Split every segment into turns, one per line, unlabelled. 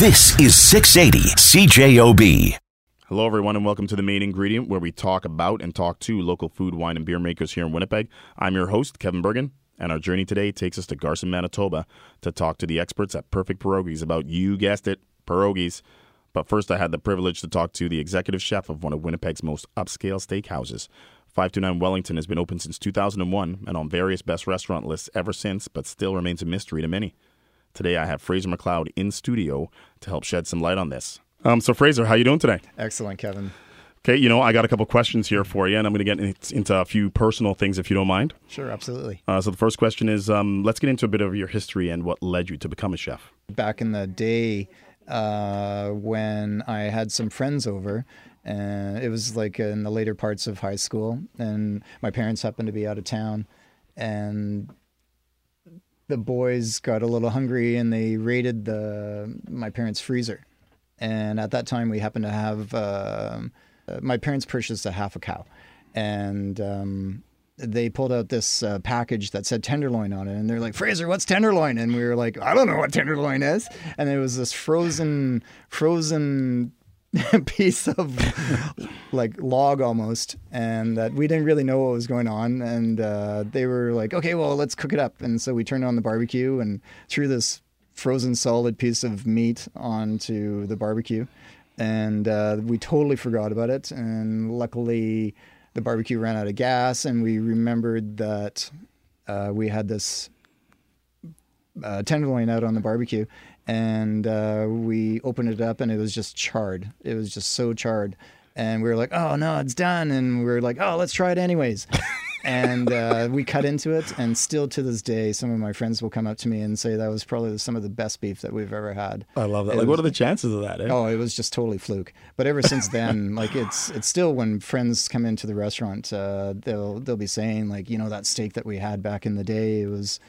This is 680 CJOB.
Hello, everyone, and welcome to the main ingredient where we talk about and talk to local food, wine, and beer makers here in Winnipeg. I'm your host, Kevin Burgin, and our journey today takes us to Garson, Manitoba to talk to the experts at Perfect Pierogies about, you guessed it, pierogies. But first, I had the privilege to talk to the executive chef of one of Winnipeg's most upscale steakhouses. 529 Wellington has been open since 2001 and on various best restaurant lists ever since, but still remains a mystery to many. Today, I have Fraser MacLeod in studio to help shed some light on this. Um, so, Fraser, how you doing today?
Excellent, Kevin.
Okay, you know, I got a couple questions here for you, and I'm going to get into a few personal things if you don't mind.
Sure, absolutely.
Uh, so, the first question is um, let's get into a bit of your history and what led you to become a chef.
Back in the day, uh, when I had some friends over, and it was like in the later parts of high school, and my parents happened to be out of town, and the boys got a little hungry and they raided the my parents' freezer. And at that time, we happened to have uh, my parents purchased a half a cow, and um, they pulled out this uh, package that said tenderloin on it, and they're like, "Fraser, what's tenderloin?" And we were like, "I don't know what tenderloin is." And it was this frozen, frozen piece of like log almost, and that we didn't really know what was going on. And uh, they were like, "Okay, well, let's cook it up." And so we turned on the barbecue and threw this frozen solid piece of meat onto the barbecue, and uh, we totally forgot about it. And luckily, the barbecue ran out of gas, and we remembered that uh, we had this uh, tenderloin out on the barbecue, and uh, we opened it up, and it was just charred. It was just so charred, and we were like, "Oh no, it's done!" And we were like, "Oh, let's try it anyways." and uh, we cut into it, and still to this day, some of my friends will come up to me and say that was probably some of the best beef that we've ever had.
I love that.
It
like,
was-
what are the chances of that? Eh?
Oh, it was just totally fluke. But ever since then, like it's it's still when friends come into the restaurant, uh, they'll they'll be saying like, you know, that steak that we had back in the day it was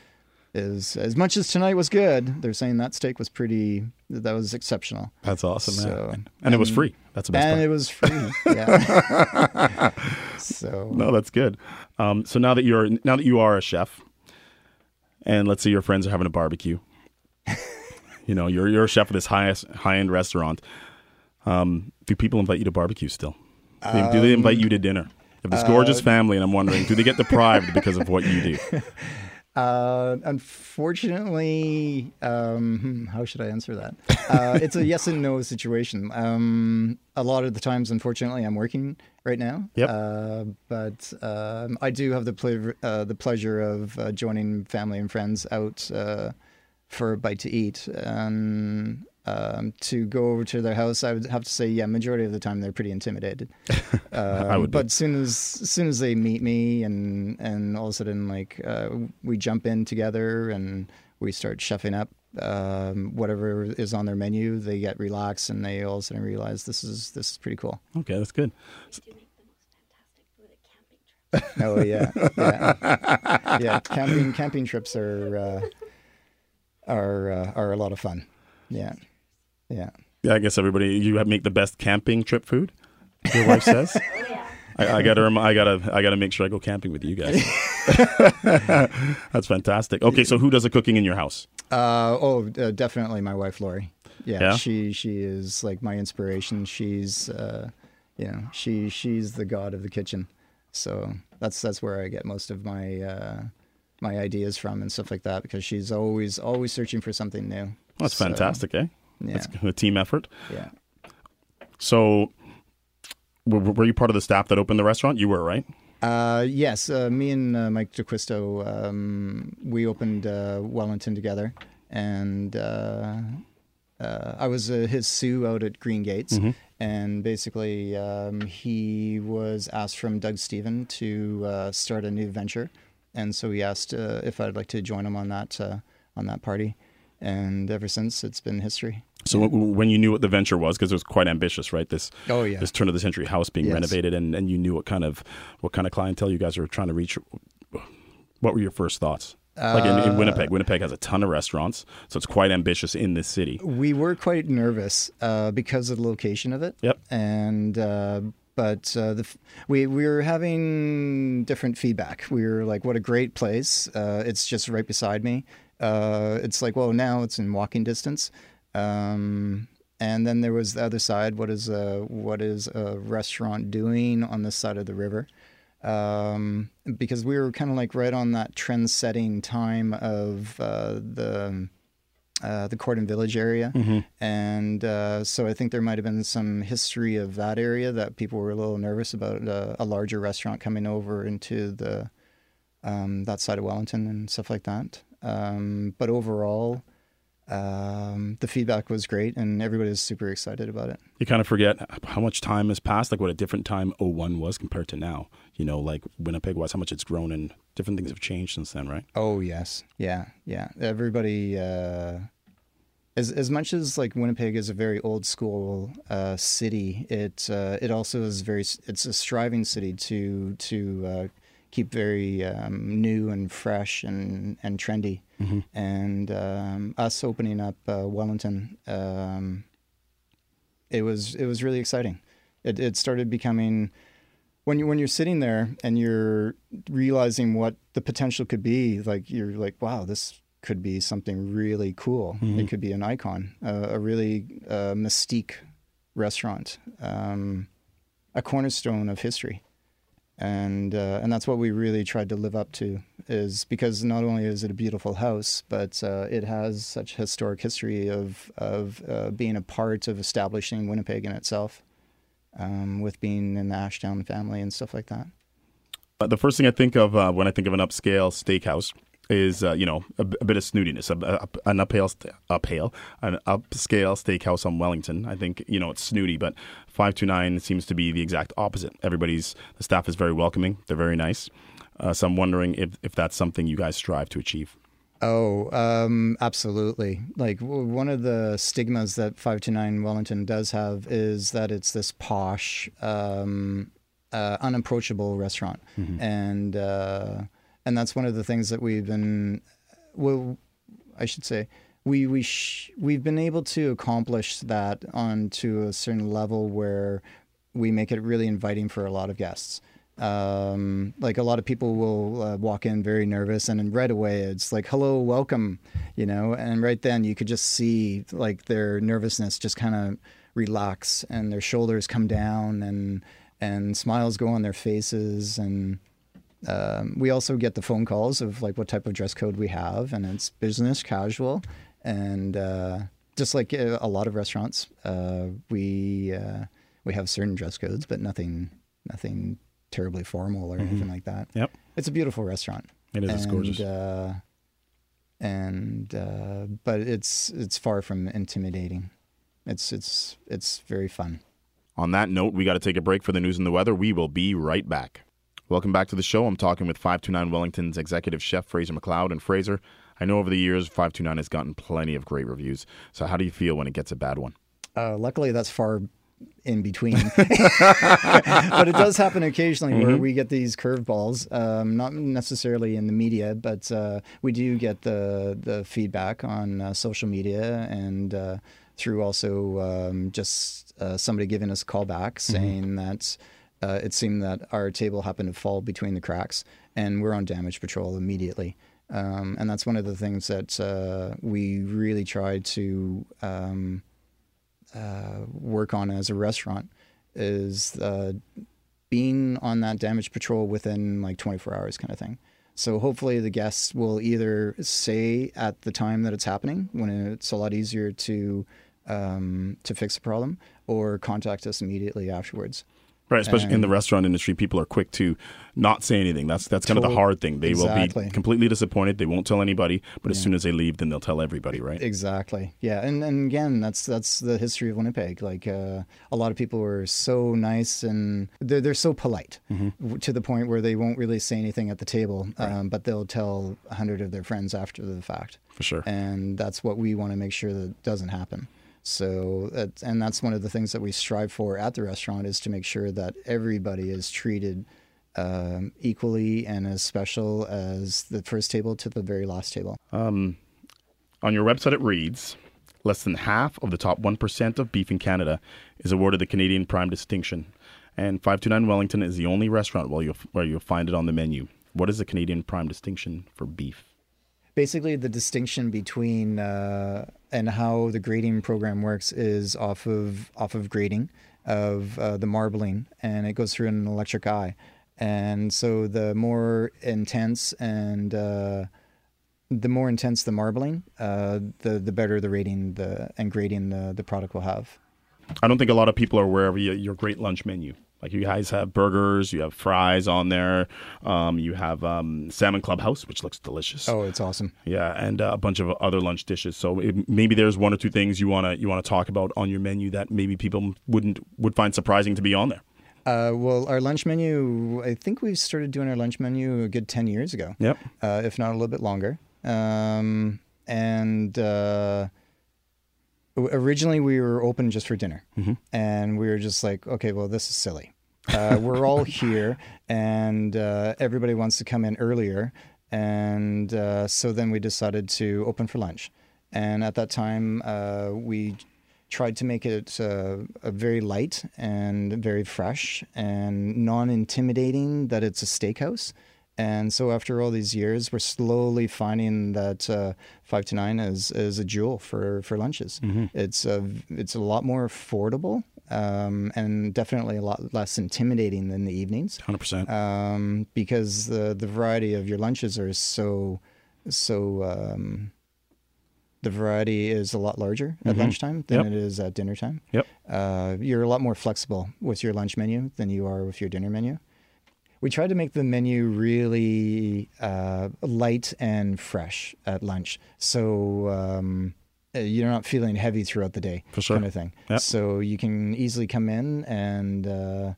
is as much as tonight was good. They're saying that steak was pretty that was exceptional.
That's awesome,
So-
man. And it was free. That's the best
and
part.
it was free. Yeah. so
No, that's good. Um, so now that you're now that you are a chef, and let's say your friends are having a barbecue, you know, you're you're a chef of this highest high end restaurant. Um, do people invite you to barbecue still? Do they, do they invite you to dinner? Have this gorgeous family, and I'm wondering, do they get deprived because of what you do?
Uh, unfortunately, um, hmm, how should I answer that? Uh, it's a yes and no situation. Um, a lot of the times, unfortunately, I'm working right now.
Yep.
Uh, but um, I do have the ple- uh, the pleasure of uh, joining family and friends out uh, for a bite to eat. And um, to go over to their house, I would have to say, yeah, majority of the time they're pretty intimidated. Uh,
I would
but as soon as as soon as they meet me and and all of a sudden like uh, we jump in together and we start chefing up um, whatever is on their menu, they get relaxed and they all of a sudden realize this is this is pretty cool.
Okay, that's good.
Oh yeah, yeah, yeah. Camping camping trips are uh, are uh, are a lot of fun. Yeah, yeah.
Yeah, I guess everybody you have make the best camping trip food. Your wife says. I, I gotta, rem- I gotta, I gotta make sure I go camping with you guys. That's fantastic. Okay, so who does the cooking in your house?
Uh, oh, uh, definitely my wife Lori. Yeah,
Yeah?
she she is like my inspiration. She's uh, you know she she's the god of the kitchen. So that's that's where I get most of my uh, my ideas from and stuff like that because she's always always searching for something new.
That's
So,
fantastic, eh?
Yeah,
That's a team effort.
yeah.
So, were, were you part of the staff that opened the restaurant? You were, right?
Uh, yes, uh, me and uh, Mike DeQuisto, um, we opened uh, Wellington together, and uh, uh, I was uh, his sous out at Green Gates, and basically um, he was asked from Doug Stephen to uh, start a new venture, and so he asked uh, if I'd like to join him on that uh, on that party, and ever since it's been history.
So, w- when you knew what the venture was, because it was quite ambitious, right? This,
Oh, yeah.
this turn of the century house being
Yes.
renovated, and, and you knew what kind of what kind of clientele you guys were trying to reach. What were your first thoughts? like in, in Winnipeg, Winnipeg has a ton of restaurants, so it's quite ambitious in this city.
We were quite nervous uh, because of the location of it.
Yep.
And uh, but uh, the f- we we were having different feedback. We were like, "What a great place! Uh, it's just right beside me. Uh, it's like, well, now it's in walking distance." Um, and then there was the other side. What is a what is a restaurant doing on this side of the river? Um, because we were kind of like right on that trend-setting time of uh, the uh, the Cordon Village area, and uh, so I think there might have been some history of that area that people were a little nervous about uh, a larger restaurant coming over into the um, that side of Wellington and stuff like that. Um, but overall, um, the feedback was great, and everybody was super excited about it.
You kind of forget how much time has passed, like what a different time 01 was compared to now. You know, like Winnipeg was, how much it's grown, and different things have changed since then, right?
Oh yes, yeah, yeah. Everybody, uh, as as much as like Winnipeg is a very old school uh, city, it uh, it also is very. It's a striving city to to uh, keep very um, new and fresh and and trendy. And um, us opening up uh, Wellington, um, it was it was really exciting. It it started becoming when you when you're sitting there and you're realizing what the potential could be, like you're like, wow, this could be something really cool. It could be an icon, uh, a really uh, mystique restaurant, um, a cornerstone of history, and uh, and that's what we really tried to live up to. Is because not only is it a beautiful house, but uh, it has such historic history of of uh, being a part of establishing Winnipeg in itself um, with being in the Ashdown family and stuff like that.
The first thing I think of uh, when I think of an upscale steakhouse is, uh, you know, a bit of snootiness, a, a, an upscale, an upscale steakhouse on Wellington. I think, you know, it's snooty, but 529 seems to be the exact opposite. Everybody's, the staff is very welcoming. They're very nice. Uh, so I'm wondering if, if that's something you guys strive to achieve.
Oh, um, absolutely. Like w- one of the stigmas that 529 Wellington does have is that it's this posh, um, uh, unapproachable restaurant. And, uh, and that's one of the things that we've been, well, I should say, we, we sh- we've been able to accomplish that on to a certain level where we make it really inviting for a lot of guests. Um, like a lot of people will uh, walk in very nervous, and right away it's like, "Hello, welcome," you know. And right then you could just see like their nervousness just kind of relax, and their shoulders come down, and and smiles go on their faces, and um, we also get the phone calls of like what type of dress code we have, and it's business casual, and uh, just like uh, a lot of restaurants, uh, we uh, we have certain dress codes, but nothing nothing terribly formal or anything like that.
Yep.
It's a beautiful restaurant.
It is. It's gorgeous.
Uh, and uh, but it's it's far from intimidating. It's it's it's very fun.
On that note, we got to take a break for the news and the weather. We will be right back. Welcome back to the show. I'm talking with 529 Wellington's executive chef, Fraser MacLeod. And Fraser, I know over the years, 529 has gotten plenty of great reviews. So, how do you feel when it gets a bad one?
Uh, luckily, that's far in between. but it does happen occasionally where we get these curveballs, um, not necessarily in the media, but uh, we do get the the feedback on uh, social media and uh, through also um, just uh, somebody giving us a call back saying that. Uh, it seemed that our table happened to fall between the cracks, and we're on damage patrol immediately. Um, and that's one of the things that uh, we really try to um, uh, work on as a restaurant is uh, being on that damage patrol within like 24 hours kind of thing. So hopefully the guests will either say at the time that it's happening when it's a lot easier to um, to fix the problem, or contact us immediately afterwards.
Right, especially in the restaurant industry, people are quick to not say anything. That's that's kind of the hard thing. They will be completely disappointed. They won't tell anybody, but as soon as they leave, then they'll tell everybody. Right?
Exactly. Yeah, and and again, that's that's the history of Winnipeg. Like uh, a lot of people were so nice and they're they're so polite w- to the point where they won't really say anything at the table, um, but they'll tell a hundred of their friends after the fact.
For sure.
And that's what we want to make sure that doesn't happen. So, that, and that's one of the things that we strive for at the restaurant is to make sure that everybody is treated um, equally and as special as the first table to the very last table.
On your website, it reads less than half of the top 1% of beef in Canada is awarded the Canadian Prime distinction. And 529 Wellington is the only restaurant where you'll, where you'll find it on the menu. What is the Canadian Prime distinction for beef?
basically the distinction between uh, and how the grading program works is off of off of grading of uh, the marbling, and it goes through an electric eye, and so the more intense and uh, the more intense the marbling, uh, the the better the rating the and grading the, the product will have.
I don't think a lot of people are aware of your, your great lunch menu. Like you guys have burgers, you have fries on there, um, you have um, salmon clubhouse, which looks delicious.
Oh, it's awesome.
Yeah, and uh, a bunch of other lunch dishes. So it, maybe there's one or two things you wanna you wanna talk about on your menu that maybe people wouldn't would find surprising to be on there.
Uh, well, our lunch menu, I think we started doing our lunch menu a good 10 years ago.
Yep.
Uh, if not a little bit longer. Um, and uh, originally we were open just for dinner.
Mm-hmm.
And we were just like, okay, well, this is silly. Uh, we're all here and uh, everybody wants to come in earlier. And uh, so then we decided to open for lunch. And at that time, uh, we tried to make it uh, a very light and very fresh and non-intimidating that it's a steakhouse. And so after all these years, we're slowly finding that uh, five to nine is, is a jewel for, for lunches. It's a, it's a lot more affordable um, and definitely a lot less intimidating than the evenings
Hundred percent.
um, because the the variety of your lunches are so so um, the variety is a lot larger at lunchtime than
Mm-hmm. Yep.
it is at dinner time.
Yep.
Uh, you're a lot more flexible with your lunch menu than you are with your dinner menu. We tried to make the menu really uh, light and fresh at lunch, so um, you're not feeling heavy throughout the day,
For sure.
kind of thing.
Yep.
So you can easily come in and uh,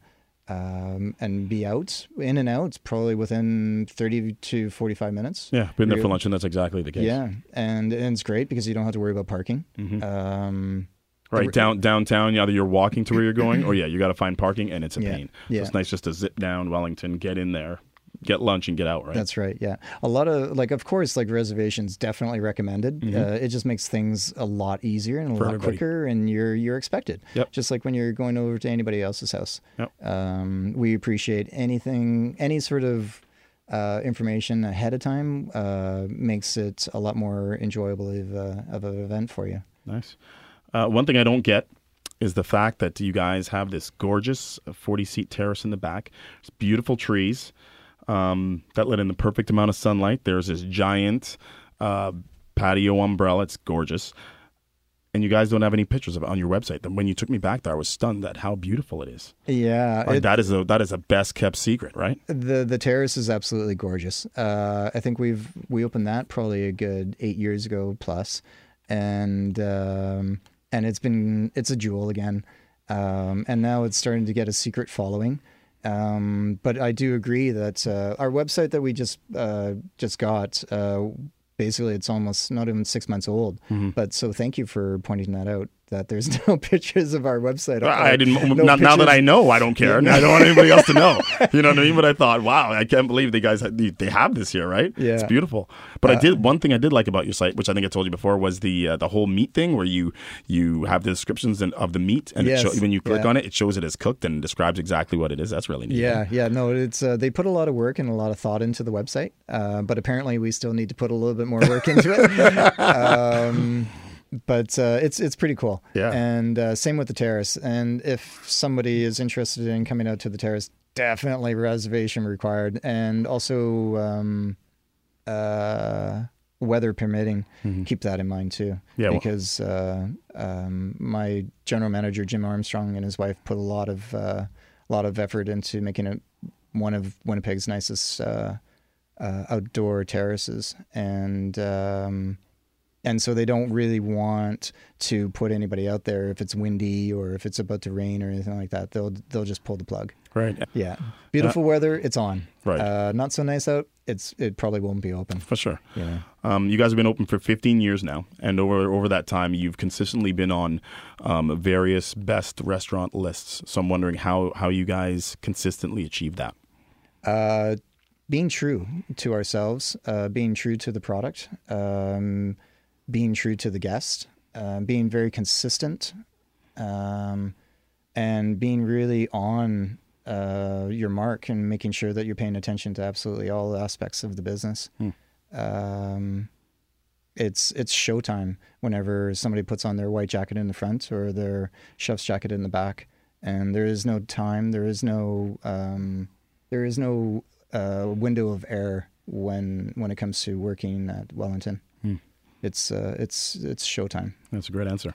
um, and be out, in and out, probably within 30 to 45 minutes.
Yeah, been there for lunch, and that's exactly the case.
Yeah, and, and it's great because you don't have to worry about parking.
Mm-hmm.
Um,
Right down downtown, either you're walking to where you're going, or yeah, you got to find parking, and it's a
Yeah,
pain.
yeah.
It's nice just to zip down Wellington, get in there, get lunch, and get out. Right.
That's right. Yeah, a lot of like, of course, like reservations definitely recommended. Uh, it just makes things a lot easier and a
Mm-hmm. For
lot
everybody.
quicker, and you're you're expected.
Yep.
Just like when you're going over to anybody else's house.
Yep.
Um, we appreciate anything, any sort of uh, information ahead of time uh, makes it a lot more enjoyable of, uh, of an event for you.
Nice. Uh, one thing I don't get is the fact that you guys have this gorgeous 40 seat terrace in the back. It's beautiful trees um, that let in the perfect amount of sunlight. There's this giant uh, patio umbrella. It's gorgeous. And you guys don't have any pictures of it on your website. Then when you took me back there, I was stunned at how beautiful it is.
Yeah,
Like
it-
that is a that is a best kept secret, right?
The the terrace is absolutely gorgeous. Uh, I think we've we opened that probably a good eight years ago plus, and um, and it's been it's a jewel again, um, and now it's starting to get a secret following. Um, but I do agree that uh, our website that we just uh, just got. Uh, Basically, it's almost not even six months old. But so, thank you for pointing that out. That there's no pictures of our website.
I
Uh,
didn't.
no
now, now that I know, I don't care. I don't want anybody else to know. You know what I mean? But I thought, wow, I can't believe they guys they they have this here, right? it's
Yeah. Uh,
beautiful. But I did one thing I did like about your site, which I think I told you before, was the uh, the whole meat thing, where you you have the descriptions of the meat, and it
Yes.
show, when you click
Yeah.
on it, it shows it as cooked and describes exactly what it is. That's really neat.
Yeah, yeah, no, it's uh, they put a lot of work and a lot of thought into the website, uh, but apparently we still need to put a little bit more work into it. um, but uh, it's it's pretty cool.
Yeah.
and uh, same with the terrace. And if somebody is interested in coming out to the terrace, definitely reservation required, and also um, uh, weather permitting. Keep that in mind too.
Mm-hmm. Yeah, well-
because uh, um, my general manager Jim Armstrong and his wife put a lot of uh, a lot of effort into making it one of Winnipeg's nicest uh, uh, outdoor terraces, and um, and so they don't really want to put anybody out there if it's windy or if it's about to rain or anything like that. They'll they'll just pull the plug.
right.
Yeah, beautiful weather, it's on.
Right.
Uh, not so nice out. It's it probably won't be open.
For sure.
Yeah.
Um, you guys have been open for 15 years now, and over over that time, you've consistently been on um, various best restaurant lists. So I'm wondering how how you guys consistently achieve that.
Uh, being true to ourselves, uh, being true to the product, um, being true to the guest, uh, being very consistent, um, and being really on uh, your mark and making sure that you're paying attention to absolutely all aspects of the business. Um, it's it's showtime whenever somebody puts on their white jacket in the front or their chef's jacket in the back, and there is no time, there is no um, there is no uh, window of error when when it comes to working at Wellington.
Hmm.
It's uh, it's it's showtime.
That's a great answer.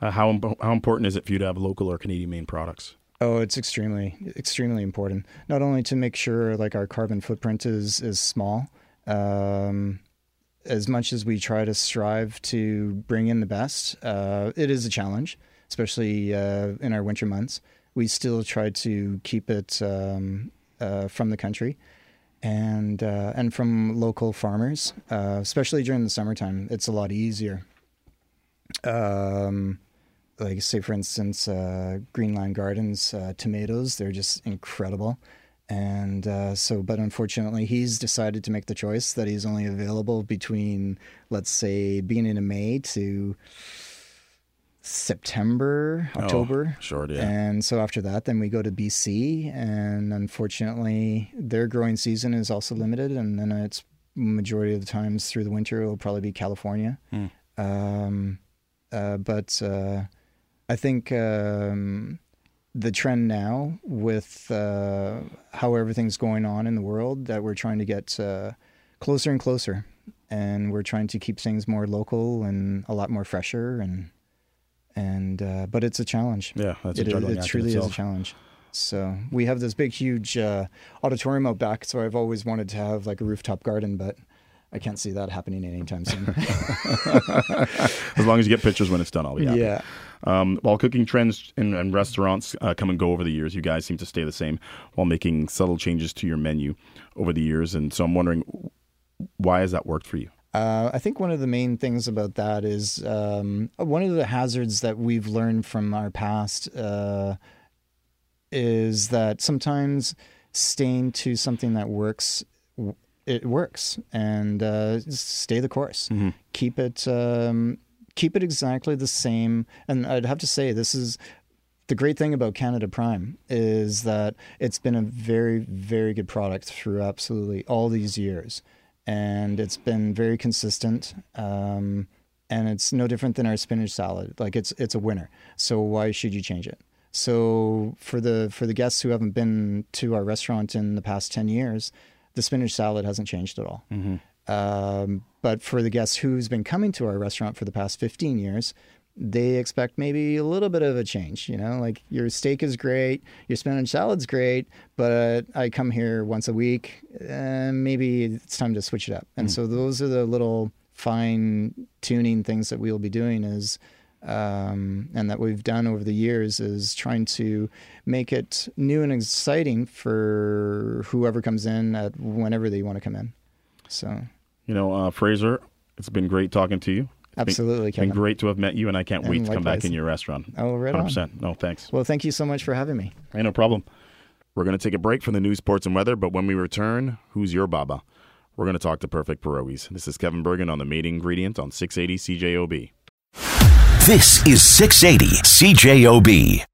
Uh, how how important is it for you to have local or Canadian made products?
Oh, it's extremely extremely important. Not only to make sure like our carbon footprint is is small. Um, as much as we try to strive to bring in the best, uh, it is a challenge, especially uh, in our winter months. We still try to keep it um, uh, from the country and uh, and from local farmers, uh, especially during the summertime. It's a lot easier. Um, like say for instance, uh, Greenland Gardens tomatoes, they're just incredible. And uh, so, but unfortunately, he's decided to make the choice that he's only available between, let's say, beginning of May to September, October.
Oh, short, yeah.
And so after that, then we go to BC, and unfortunately, their growing season is also limited, and then it's majority of the times through the winter it will probably be California.
Hmm.
Um, uh, but uh, I think. Um, the trend now with uh, how everything's going on in the world that we're trying to get uh, closer and closer and we're trying to keep things more local and a lot more fresher and and uh, but it's a challenge
yeah that's a
it,
juggling
it
act
truly is a challenge so we have this big huge uh, auditorium out back so i've always wanted to have like a rooftop garden but I can't see that happening anytime soon.
as long as you get pictures when it's done, I'll be happy.
yeah.
Um, while cooking trends in, in restaurants uh, come and go over the years, you guys seem to stay the same while making subtle changes to your menu over the years. And so I'm wondering, why has that worked for you?
Uh, I think one of the main things about that is um, one of the hazards that we've learned from our past uh, is that sometimes staying to something that works, it works, and uh, stay the course.
Mm-hmm.
Keep it, um, keep it exactly the same. And I'd have to say, this is the great thing about Canada Prime is that it's been a very, very good product through absolutely all these years and it's been very consistent. Um, and it's no different than our spinach salad. Like it's it's a winner. So why should you change it? So for the for the guests who haven't been to our restaurant in the past ten years, the spinach salad hasn't changed at all. Um, but for the guests who's been coming to our restaurant for the past fifteen years, they expect maybe a little bit of a change. You know, like your steak is great, your spinach salad's great, but I come here once a week, and maybe it's time to switch it up. And so those are the little fine tuning things that we'll be doing is um, and that we've done over the years is trying to make it new and exciting for whoever comes in at whenever they want to come in. So
You know, uh, Fraser, it's been great talking to you. It's been-
absolutely,
It's been
Kevin.
great to have met you, and I can't wait
And
to come back in your restaurant.
Oh, right on.
100%. No, thanks.
Well, thank you so much for having me.
Hey, no problem. We're going to take a break from the news, sports, and weather, but when we return, who's your Baba? We're going to talk to Perfect Pierogies. This is Kevin Burgin on the main Ingredient on 680 CJOB.
This is 680 CJOB.